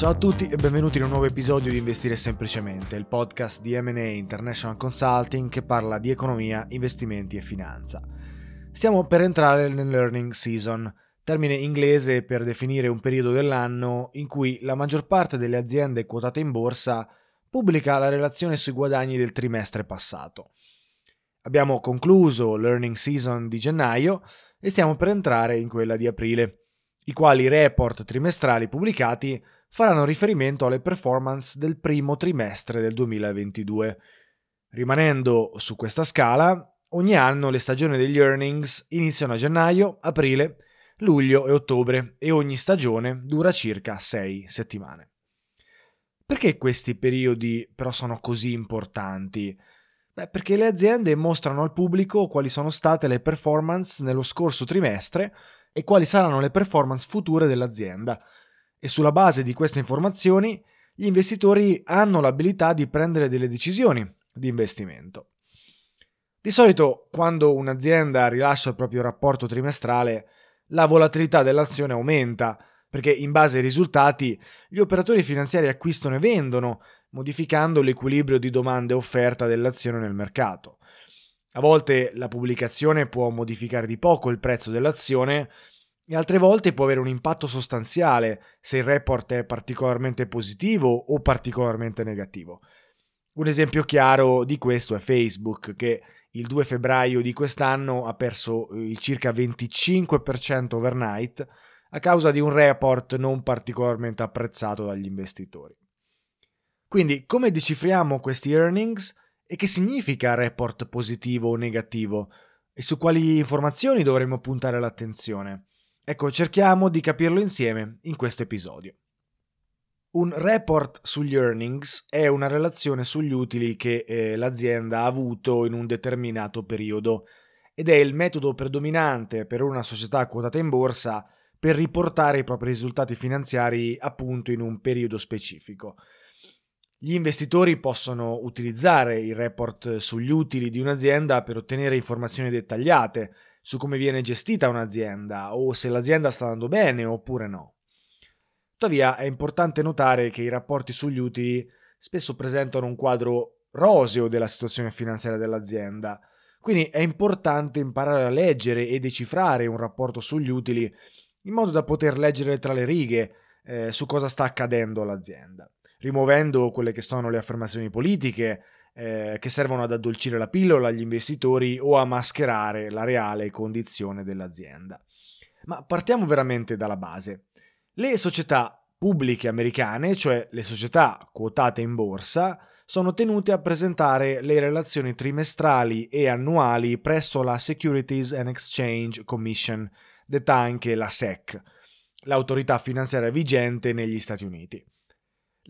Ciao a tutti e benvenuti in un nuovo episodio di Investire Semplicemente, il podcast di M&A International Consulting che parla di economia, investimenti e finanza. Stiamo per entrare nell'earning season, termine inglese per definire un periodo dell'anno in cui la maggior parte delle aziende quotate in borsa pubblica la relazione sui guadagni del trimestre passato. Abbiamo concluso l'earning season di gennaio e stiamo per entrare in quella di aprile, i quali report trimestrali pubblicati faranno riferimento alle performance del primo trimestre del 2022. Rimanendo su questa scala, ogni anno le stagioni degli earnings iniziano a gennaio, aprile, luglio e ottobre e ogni stagione dura circa 6 settimane. Perché questi periodi però sono così importanti? Beh, perché le aziende mostrano al pubblico quali sono state le performance nello scorso trimestre e quali saranno le performance future dell'azienda, e sulla base di queste informazioni gli investitori hanno l'abilità di prendere delle decisioni di investimento. Di solito quando un'azienda rilascia il proprio rapporto trimestrale la volatilità dell'azione aumenta perché in base ai risultati gli operatori finanziari acquistano e vendono, modificando l'equilibrio di domanda e offerta dell'azione nel mercato. A volte la pubblicazione può modificare di poco il prezzo dell'azione, e altre volte può avere un impatto sostanziale se il report è particolarmente positivo o particolarmente negativo. Un esempio chiaro di questo è Facebook che il 2 febbraio di quest'anno ha perso il circa 25% overnight a causa di un report non particolarmente apprezzato dagli investitori. Quindi come decifriamo questi earnings e che significa report positivo o negativo e su quali informazioni dovremmo puntare l'attenzione? Ecco, cerchiamo di capirlo insieme in questo episodio. Un report sugli earnings è una relazione sugli utili che eh, l'azienda ha avuto in un determinato periodo ed è il metodo predominante per una società quotata in borsa per riportare i propri risultati finanziari appunto in un periodo specifico. Gli investitori possono utilizzare il report sugli utili di un'azienda per ottenere informazioni dettagliate su come viene gestita un'azienda o se l'azienda sta andando bene oppure no. Tuttavia è importante notare che i rapporti sugli utili spesso presentano un quadro roseo della situazione finanziaria dell'azienda, quindi è importante imparare a leggere e decifrare un rapporto sugli utili in modo da poter leggere tra le righe eh, su cosa sta accadendo all'azienda, rimuovendo quelle che sono le affermazioni politiche, eh, che servono ad addolcire la pillola agli investitori o a mascherare la reale condizione dell'azienda. Ma partiamo veramente dalla base. Le società pubbliche americane, cioè le società quotate in borsa, sono tenute a presentare le relazioni trimestrali e annuali presso la Securities and Exchange Commission, detta anche la SEC, l'autorità finanziaria vigente negli Stati Uniti.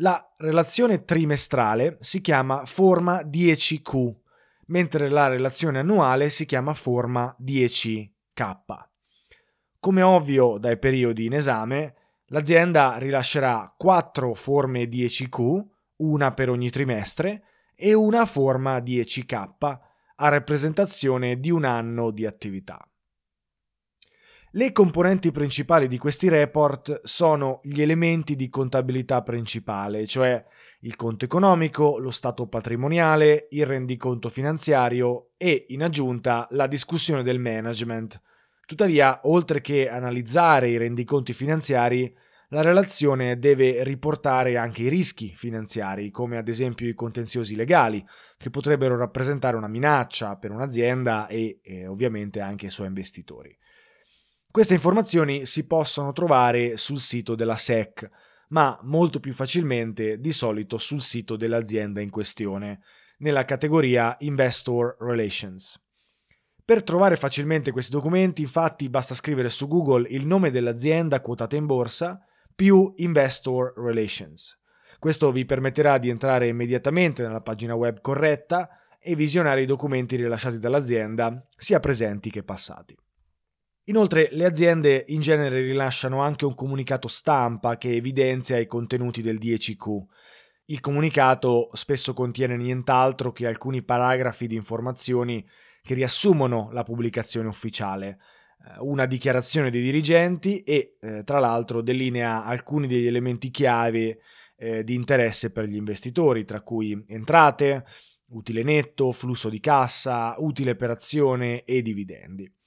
La relazione trimestrale si chiama forma 10Q, mentre la relazione annuale si chiama forma 10K. Come ovvio dai periodi in esame, l'azienda rilascerà quattro forme 10Q, una per ogni trimestre, e una forma 10K a rappresentazione di un anno di attività. Le componenti principali di questi report sono gli elementi di contabilità principale, cioè il conto economico, lo stato patrimoniale, il rendiconto finanziario e, in aggiunta, la discussione del management. Tuttavia, oltre che analizzare i rendiconti finanziari, la relazione deve riportare anche i rischi finanziari, come ad esempio i contenziosi legali, che potrebbero rappresentare una minaccia per un'azienda e, e ovviamente anche i suoi investitori. Queste informazioni si possono trovare sul sito della SEC, ma molto più facilmente di solito sul sito dell'azienda in questione, nella categoria Investor Relations. Per trovare facilmente questi documenti, infatti, basta scrivere su Google il nome dell'azienda quotata in borsa più Investor Relations. Questo vi permetterà di entrare immediatamente nella pagina web corretta e visionare i documenti rilasciati dall'azienda, sia presenti che passati. Inoltre le aziende in genere rilasciano anche un comunicato stampa che evidenzia i contenuti del 10Q. Il comunicato spesso contiene nient'altro che alcuni paragrafi di informazioni che riassumono la pubblicazione ufficiale, eh, una dichiarazione dei dirigenti e eh, tra l'altro delinea alcuni degli elementi chiave eh, di interesse per gli investitori, tra cui entrate, utile netto, flusso di cassa, utile per azione e dividendi.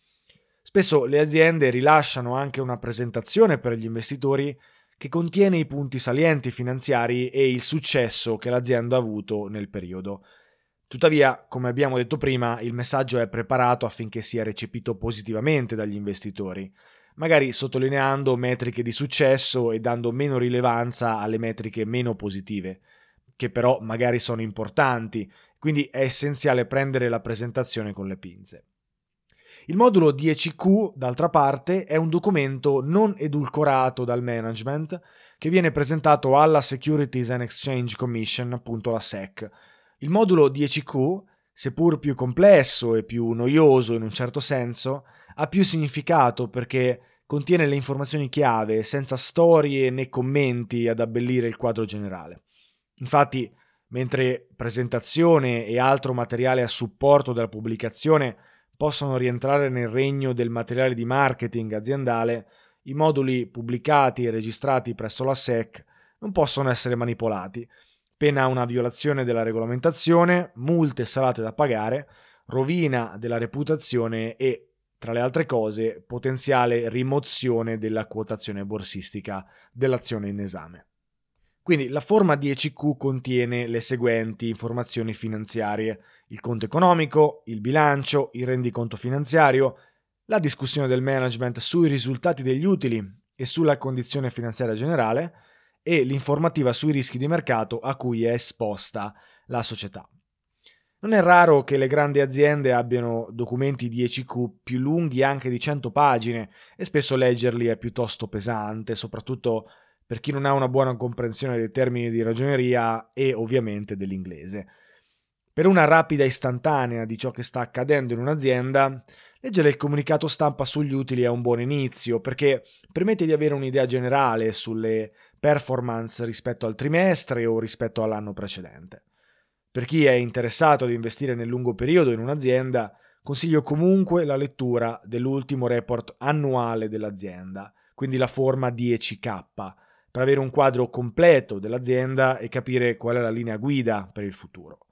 Spesso le aziende rilasciano anche una presentazione per gli investitori che contiene i punti salienti finanziari e il successo che l'azienda ha avuto nel periodo. Tuttavia, come abbiamo detto prima, il messaggio è preparato affinché sia recepito positivamente dagli investitori, magari sottolineando metriche di successo e dando meno rilevanza alle metriche meno positive, che però magari sono importanti, quindi è essenziale prendere la presentazione con le pinze. Il modulo 10Q, d'altra parte, è un documento non edulcorato dal management che viene presentato alla Securities and Exchange Commission, appunto la SEC. Il modulo 10Q, seppur più complesso e più noioso in un certo senso, ha più significato perché contiene le informazioni chiave senza storie né commenti ad abbellire il quadro generale. Infatti, mentre presentazione e altro materiale a supporto della pubblicazione possono rientrare nel regno del materiale di marketing aziendale, i moduli pubblicati e registrati presso la SEC non possono essere manipolati, pena una violazione della regolamentazione, multe salate da pagare, rovina della reputazione e, tra le altre cose, potenziale rimozione della quotazione borsistica dell'azione in esame. Quindi la forma 10Q contiene le seguenti informazioni finanziarie, il conto economico, il bilancio, il rendiconto finanziario, la discussione del management sui risultati degli utili e sulla condizione finanziaria generale e l'informativa sui rischi di mercato a cui è esposta la società. Non è raro che le grandi aziende abbiano documenti 10Q più lunghi anche di 100 pagine e spesso leggerli è piuttosto pesante, soprattutto per chi non ha una buona comprensione dei termini di ragioneria e ovviamente dell'inglese. Per una rapida istantanea di ciò che sta accadendo in un'azienda, leggere il comunicato stampa sugli utili è un buon inizio perché permette di avere un'idea generale sulle performance rispetto al trimestre o rispetto all'anno precedente. Per chi è interessato ad investire nel lungo periodo in un'azienda, consiglio comunque la lettura dell'ultimo report annuale dell'azienda, quindi la forma 10K, per avere un quadro completo dell'azienda e capire qual è la linea guida per il futuro.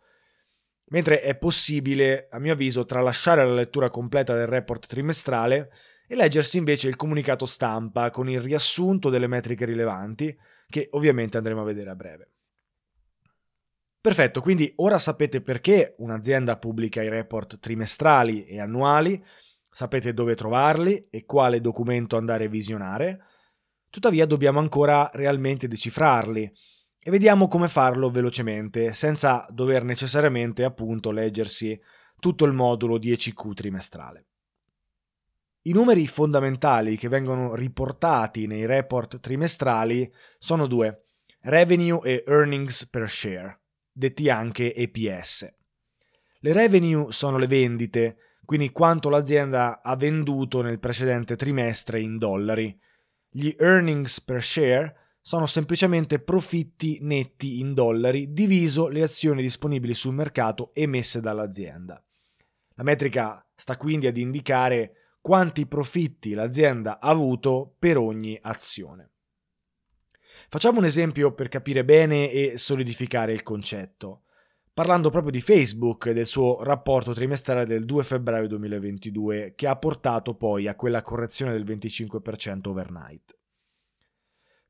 Mentre è possibile, a mio avviso, tralasciare la lettura completa del report trimestrale e leggersi invece il comunicato stampa con il riassunto delle metriche rilevanti, che ovviamente andremo a vedere a breve. Perfetto, quindi ora sapete perché un'azienda pubblica i report trimestrali e annuali, sapete dove trovarli e quale documento andare a visionare. Tuttavia dobbiamo ancora realmente decifrarli e vediamo come farlo velocemente, senza dover necessariamente appunto leggersi tutto il modulo di ECQ trimestrale. I numeri fondamentali che vengono riportati nei report trimestrali sono due, revenue e earnings per share, detti anche EPS. Le revenue sono le vendite, quindi quanto l'azienda ha venduto nel precedente trimestre in dollari. Gli earnings per share sono semplicemente profitti netti in dollari diviso le azioni disponibili sul mercato emesse dall'azienda. La metrica sta quindi ad indicare quanti profitti l'azienda ha avuto per ogni azione. Facciamo un esempio per capire bene e solidificare il concetto, parlando proprio di Facebook e del suo rapporto trimestrale del 2 febbraio 2022 che ha portato poi a quella correzione del 25% overnight.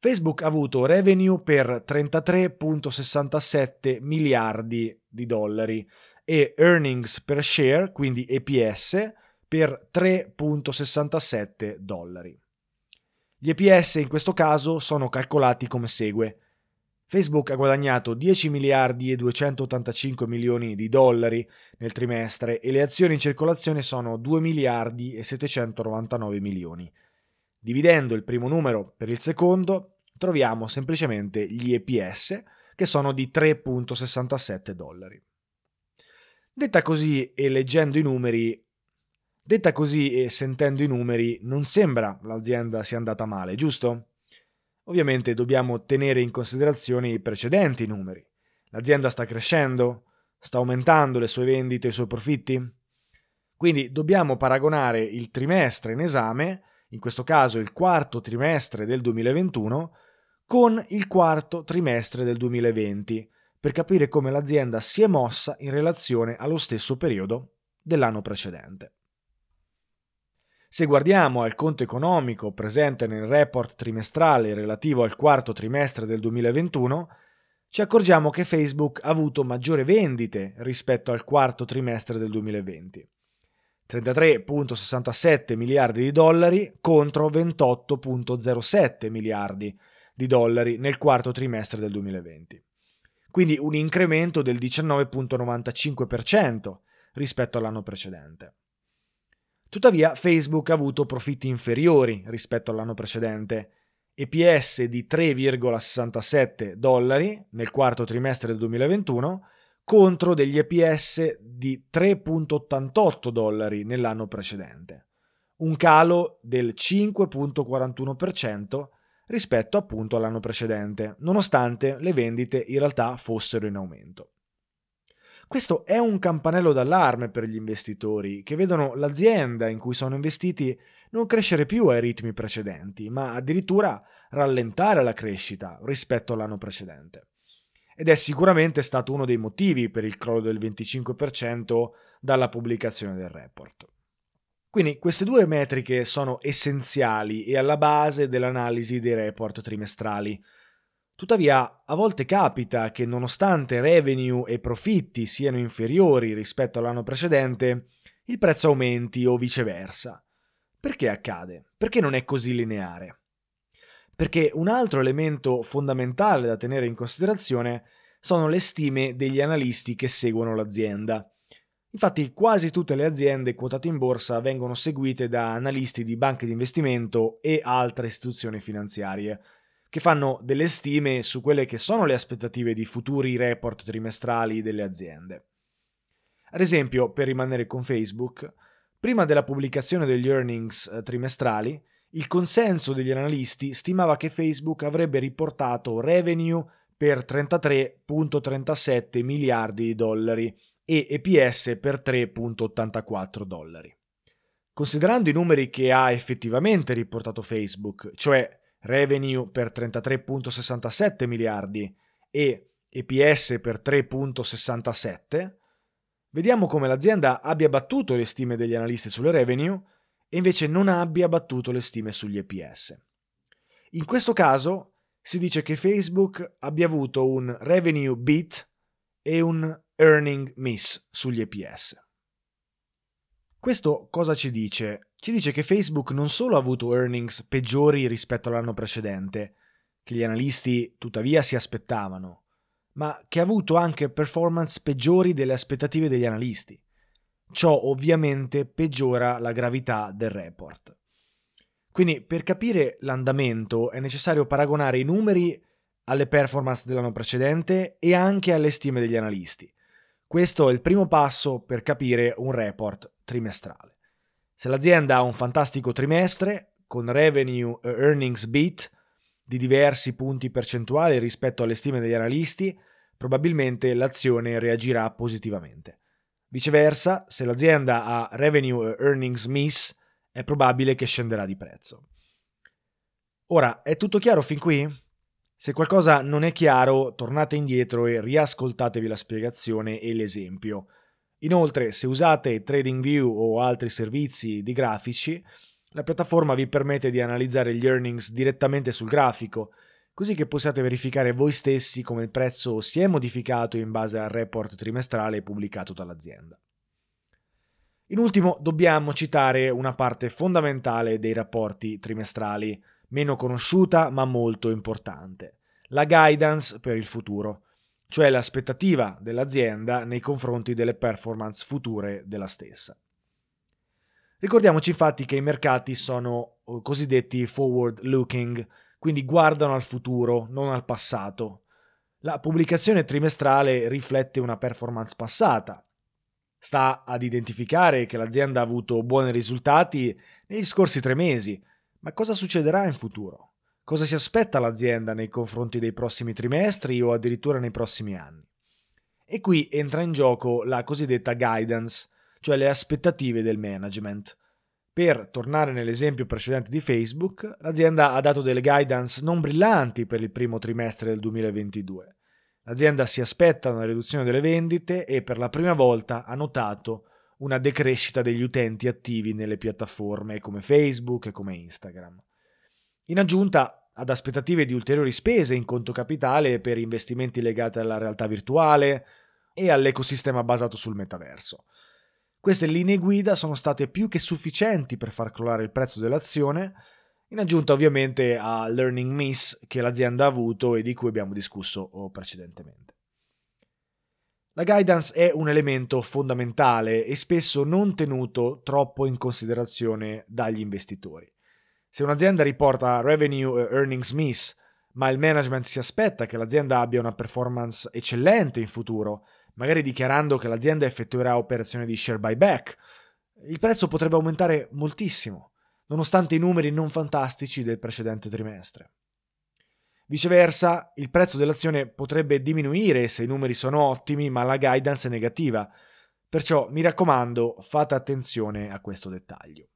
Facebook ha avuto revenue per 33.67 miliardi di dollari e earnings per share, quindi EPS, per 3.67 dollari. Gli EPS in questo caso sono calcolati come segue. Facebook ha guadagnato 10 miliardi e 285 milioni di dollari nel trimestre e le azioni in circolazione sono 2 miliardi e 799 milioni. Dividendo il primo numero per il secondo, troviamo semplicemente gli EPS che sono di 3.67 dollari. Detta così e leggendo i numeri, Detta così e sentendo i numeri, non sembra l'azienda sia andata male, giusto? Ovviamente dobbiamo tenere in considerazione i precedenti numeri. L'azienda sta crescendo? Sta aumentando le sue vendite e i suoi profitti? Quindi dobbiamo paragonare il trimestre in esame, in questo caso il quarto trimestre del 2021, con il quarto trimestre del 2020, per capire come l'azienda si è mossa in relazione allo stesso periodo dell'anno precedente. Se guardiamo al conto economico presente nel report trimestrale relativo al quarto trimestre del 2021, ci accorgiamo che Facebook ha avuto maggiori vendite rispetto al quarto trimestre del 2020. 33.67 miliardi di dollari contro 28.07 miliardi di dollari nel quarto trimestre del 2020. Quindi un incremento del 19.95% rispetto all'anno precedente. Tuttavia Facebook ha avuto profitti inferiori rispetto all'anno precedente, EPS di 3,67 dollari nel quarto trimestre del 2021 contro degli EPS di 3,88 dollari nell'anno precedente, un calo del 5,41% rispetto appunto all'anno precedente, nonostante le vendite in realtà fossero in aumento. Questo è un campanello d'allarme per gli investitori che vedono l'azienda in cui sono investiti non crescere più ai ritmi precedenti, ma addirittura rallentare la crescita rispetto all'anno precedente. Ed è sicuramente stato uno dei motivi per il crollo del 25% dalla pubblicazione del report. Quindi queste due metriche sono essenziali e alla base dell'analisi dei report trimestrali Tuttavia, a volte capita che nonostante revenue e profitti siano inferiori rispetto all'anno precedente, il prezzo aumenti o viceversa. Perché accade? Perché non è così lineare? Perché un altro elemento fondamentale da tenere in considerazione sono le stime degli analisti che seguono l'azienda. Infatti quasi tutte le aziende quotate in borsa vengono seguite da analisti di banche di investimento e altre istituzioni finanziarie, che fanno delle stime su quelle che sono le aspettative di futuri report trimestrali delle aziende. Ad esempio, per rimanere con Facebook, prima della pubblicazione degli earnings eh, trimestrali, il consenso degli analisti stimava che Facebook avrebbe riportato revenue per 33.37 miliardi di dollari e EPS per 3.84 dollari. Considerando i numeri che ha effettivamente riportato Facebook, cioè revenue per 33.67 miliardi e EPS per 3.67, vediamo come l'azienda abbia battuto le stime degli analisti sulle revenue e invece non abbia battuto le stime sugli EPS. In questo caso si dice che Facebook abbia avuto un revenue beat e un earning miss sugli EPS. Questo cosa ci dice? Ci dice che Facebook non solo ha avuto earnings peggiori rispetto all'anno precedente, che gli analisti tuttavia si aspettavano, ma che ha avuto anche performance peggiori delle aspettative degli analisti. Ciò ovviamente peggiora la gravità del report. Quindi per capire l'andamento è necessario paragonare i numeri alle performance dell'anno precedente e anche alle stime degli analisti. Questo è il primo passo per capire un report trimestrale. Se l'azienda ha un fantastico trimestre, con revenue e earnings beat di diversi punti percentuali rispetto alle stime degli analisti, probabilmente l'azione reagirà positivamente. Viceversa, se l'azienda ha revenue e earnings miss, è probabile che scenderà di prezzo. Ora, è tutto chiaro fin qui? Se qualcosa non è chiaro, tornate indietro e riascoltatevi la spiegazione e l'esempio. Inoltre, se usate TradingView o altri servizi di grafici, la piattaforma vi permette di analizzare gli earnings direttamente sul grafico, così che possiate verificare voi stessi come il prezzo si è modificato in base al report trimestrale pubblicato dall'azienda. In ultimo dobbiamo citare una parte fondamentale dei rapporti trimestrali, meno conosciuta ma molto importante, la guidance per il futuro, cioè l'aspettativa dell'azienda nei confronti delle performance future della stessa. Ricordiamoci infatti che i mercati sono eh, cosiddetti forward looking, quindi guardano al futuro, non al passato. La pubblicazione trimestrale riflette una performance passata, Sta ad identificare che l'azienda ha avuto buoni risultati negli scorsi tre mesi, ma cosa succederà in futuro? Cosa si aspetta l'azienda nei confronti dei prossimi trimestri o addirittura nei prossimi anni? E qui entra in gioco la cosiddetta guidance, cioè le aspettative del management. Per tornare nell'esempio precedente di Facebook, l'azienda ha dato delle guidance non brillanti per il primo trimestre del 2022 L'azienda si aspetta una riduzione delle vendite e per la prima volta ha notato una decrescita degli utenti attivi nelle piattaforme come Facebook e come Instagram. In aggiunta ad aspettative di ulteriori spese in conto capitale per investimenti legati alla realtà virtuale e all'ecosistema basato sul metaverso. Queste linee guida sono state più che sufficienti per far crollare il prezzo dell'azione in aggiunta ovviamente a learning miss che l'azienda ha avuto e di cui abbiamo discusso precedentemente. La guidance è un elemento fondamentale e spesso non tenuto troppo in considerazione dagli investitori. Se un'azienda riporta revenue e earnings miss, ma il management si aspetta che l'azienda abbia una performance eccellente in futuro, magari dichiarando che l'azienda effettuerà operazioni di share buyback, il prezzo potrebbe aumentare moltissimo nonostante i numeri non fantastici del precedente trimestre. Viceversa, il prezzo dell'azione potrebbe diminuire se i numeri sono ottimi ma la guidance è negativa, perciò mi raccomando fate attenzione a questo dettaglio.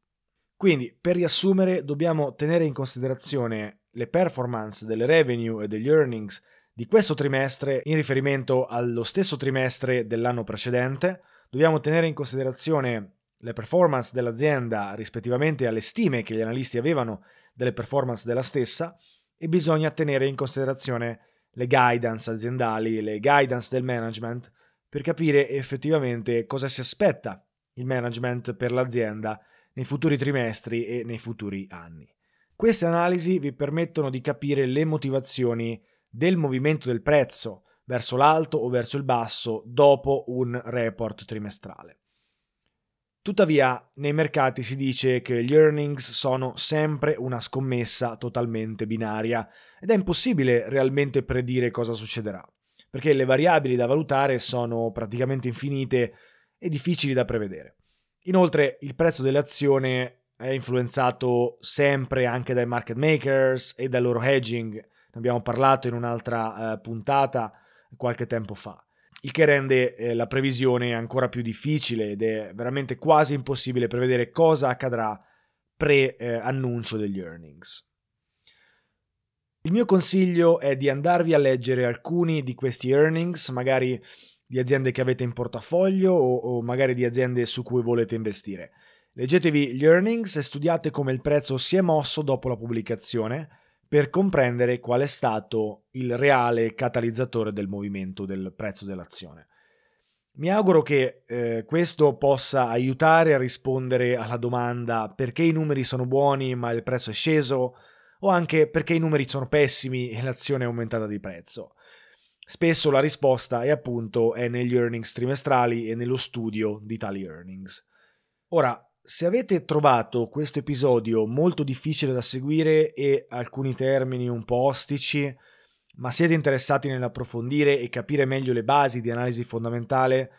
Quindi, per riassumere, dobbiamo tenere in considerazione le performance delle revenue e degli earnings di questo trimestre in riferimento allo stesso trimestre dell'anno precedente, dobbiamo tenere in considerazione le performance dell'azienda rispettivamente alle stime che gli analisti avevano delle performance della stessa e bisogna tenere in considerazione le guidance aziendali, le guidance del management per capire effettivamente cosa si aspetta il management per l'azienda nei futuri trimestri e nei futuri anni. Queste analisi vi permettono di capire le motivazioni del movimento del prezzo verso l'alto o verso il basso dopo un report trimestrale. Tuttavia, nei mercati si dice che gli earnings sono sempre una scommessa totalmente binaria ed è impossibile realmente predire cosa succederà, perché le variabili da valutare sono praticamente infinite e difficili da prevedere. Inoltre, il prezzo dell'azione è influenzato sempre anche dai market makers e dal loro hedging. Ne abbiamo parlato in un'altra uh, puntata qualche tempo fa il che rende eh, la previsione ancora più difficile ed è veramente quasi impossibile prevedere cosa accadrà pre-annuncio eh, degli earnings. Il mio consiglio è di andarvi a leggere alcuni di questi earnings, magari di aziende che avete in portafoglio o, o magari di aziende su cui volete investire. Leggetevi gli earnings e studiate come il prezzo si è mosso dopo la pubblicazione per comprendere qual è stato il reale catalizzatore del movimento del prezzo dell'azione. Mi auguro che eh, questo possa aiutare a rispondere alla domanda perché i numeri sono buoni ma il prezzo è sceso o anche perché i numeri sono pessimi e l'azione è aumentata di prezzo. Spesso la risposta è appunto è negli earnings trimestrali e nello studio di tali earnings. Ora, se avete trovato questo episodio molto difficile da seguire e alcuni termini un po' ostici, ma siete interessati nell'approfondire e capire meglio le basi di analisi fondamentale,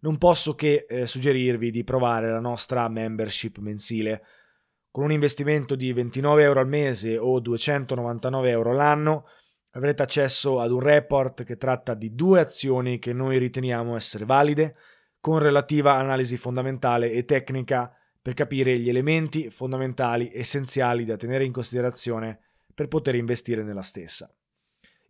non posso che eh, suggerirvi di provare la nostra membership mensile. Con un investimento di 29 euro al mese o 299 euro l'anno avrete accesso ad un report che tratta di due azioni che noi riteniamo essere valide, con relativa analisi fondamentale e tecnica per capire gli elementi fondamentali essenziali da tenere in considerazione per poter investire nella stessa.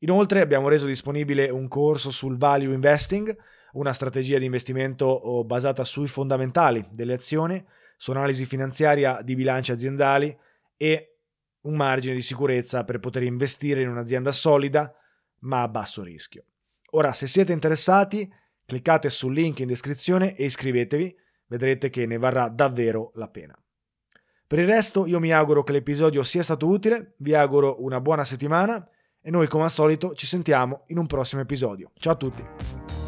Inoltre abbiamo reso disponibile un corso sul value investing, una strategia di investimento oh, basata sui fondamentali delle azioni, su analisi finanziaria di bilanci aziendali e un margine di sicurezza per poter investire in un'azienda solida ma a basso rischio. Ora, se siete interessati, cliccate sul link in descrizione e iscrivetevi, vedrete che ne varrà davvero la pena. Per il resto io mi auguro che l'episodio sia stato utile, vi auguro una buona settimana e noi come al solito ci sentiamo in un prossimo episodio. Ciao a tutti!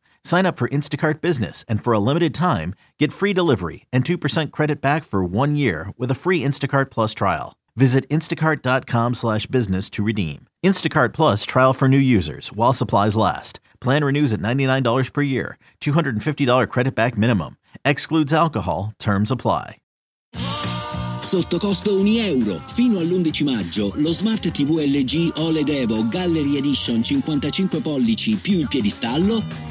Sign up for Instacart Business and for a limited time, get free delivery and 2% credit back for one year with a free Instacart Plus trial. Visit instacart.com slash business to redeem. Instacart Plus trial for new users while supplies last. Plan renews at $99 per year. $250 credit back minimum. Excludes alcohol. Terms apply. Sotto costo 1 euro. Fino all'11 maggio, lo Smart TV LG OLED Evo Gallery Edition 55 pollici più il piedistallo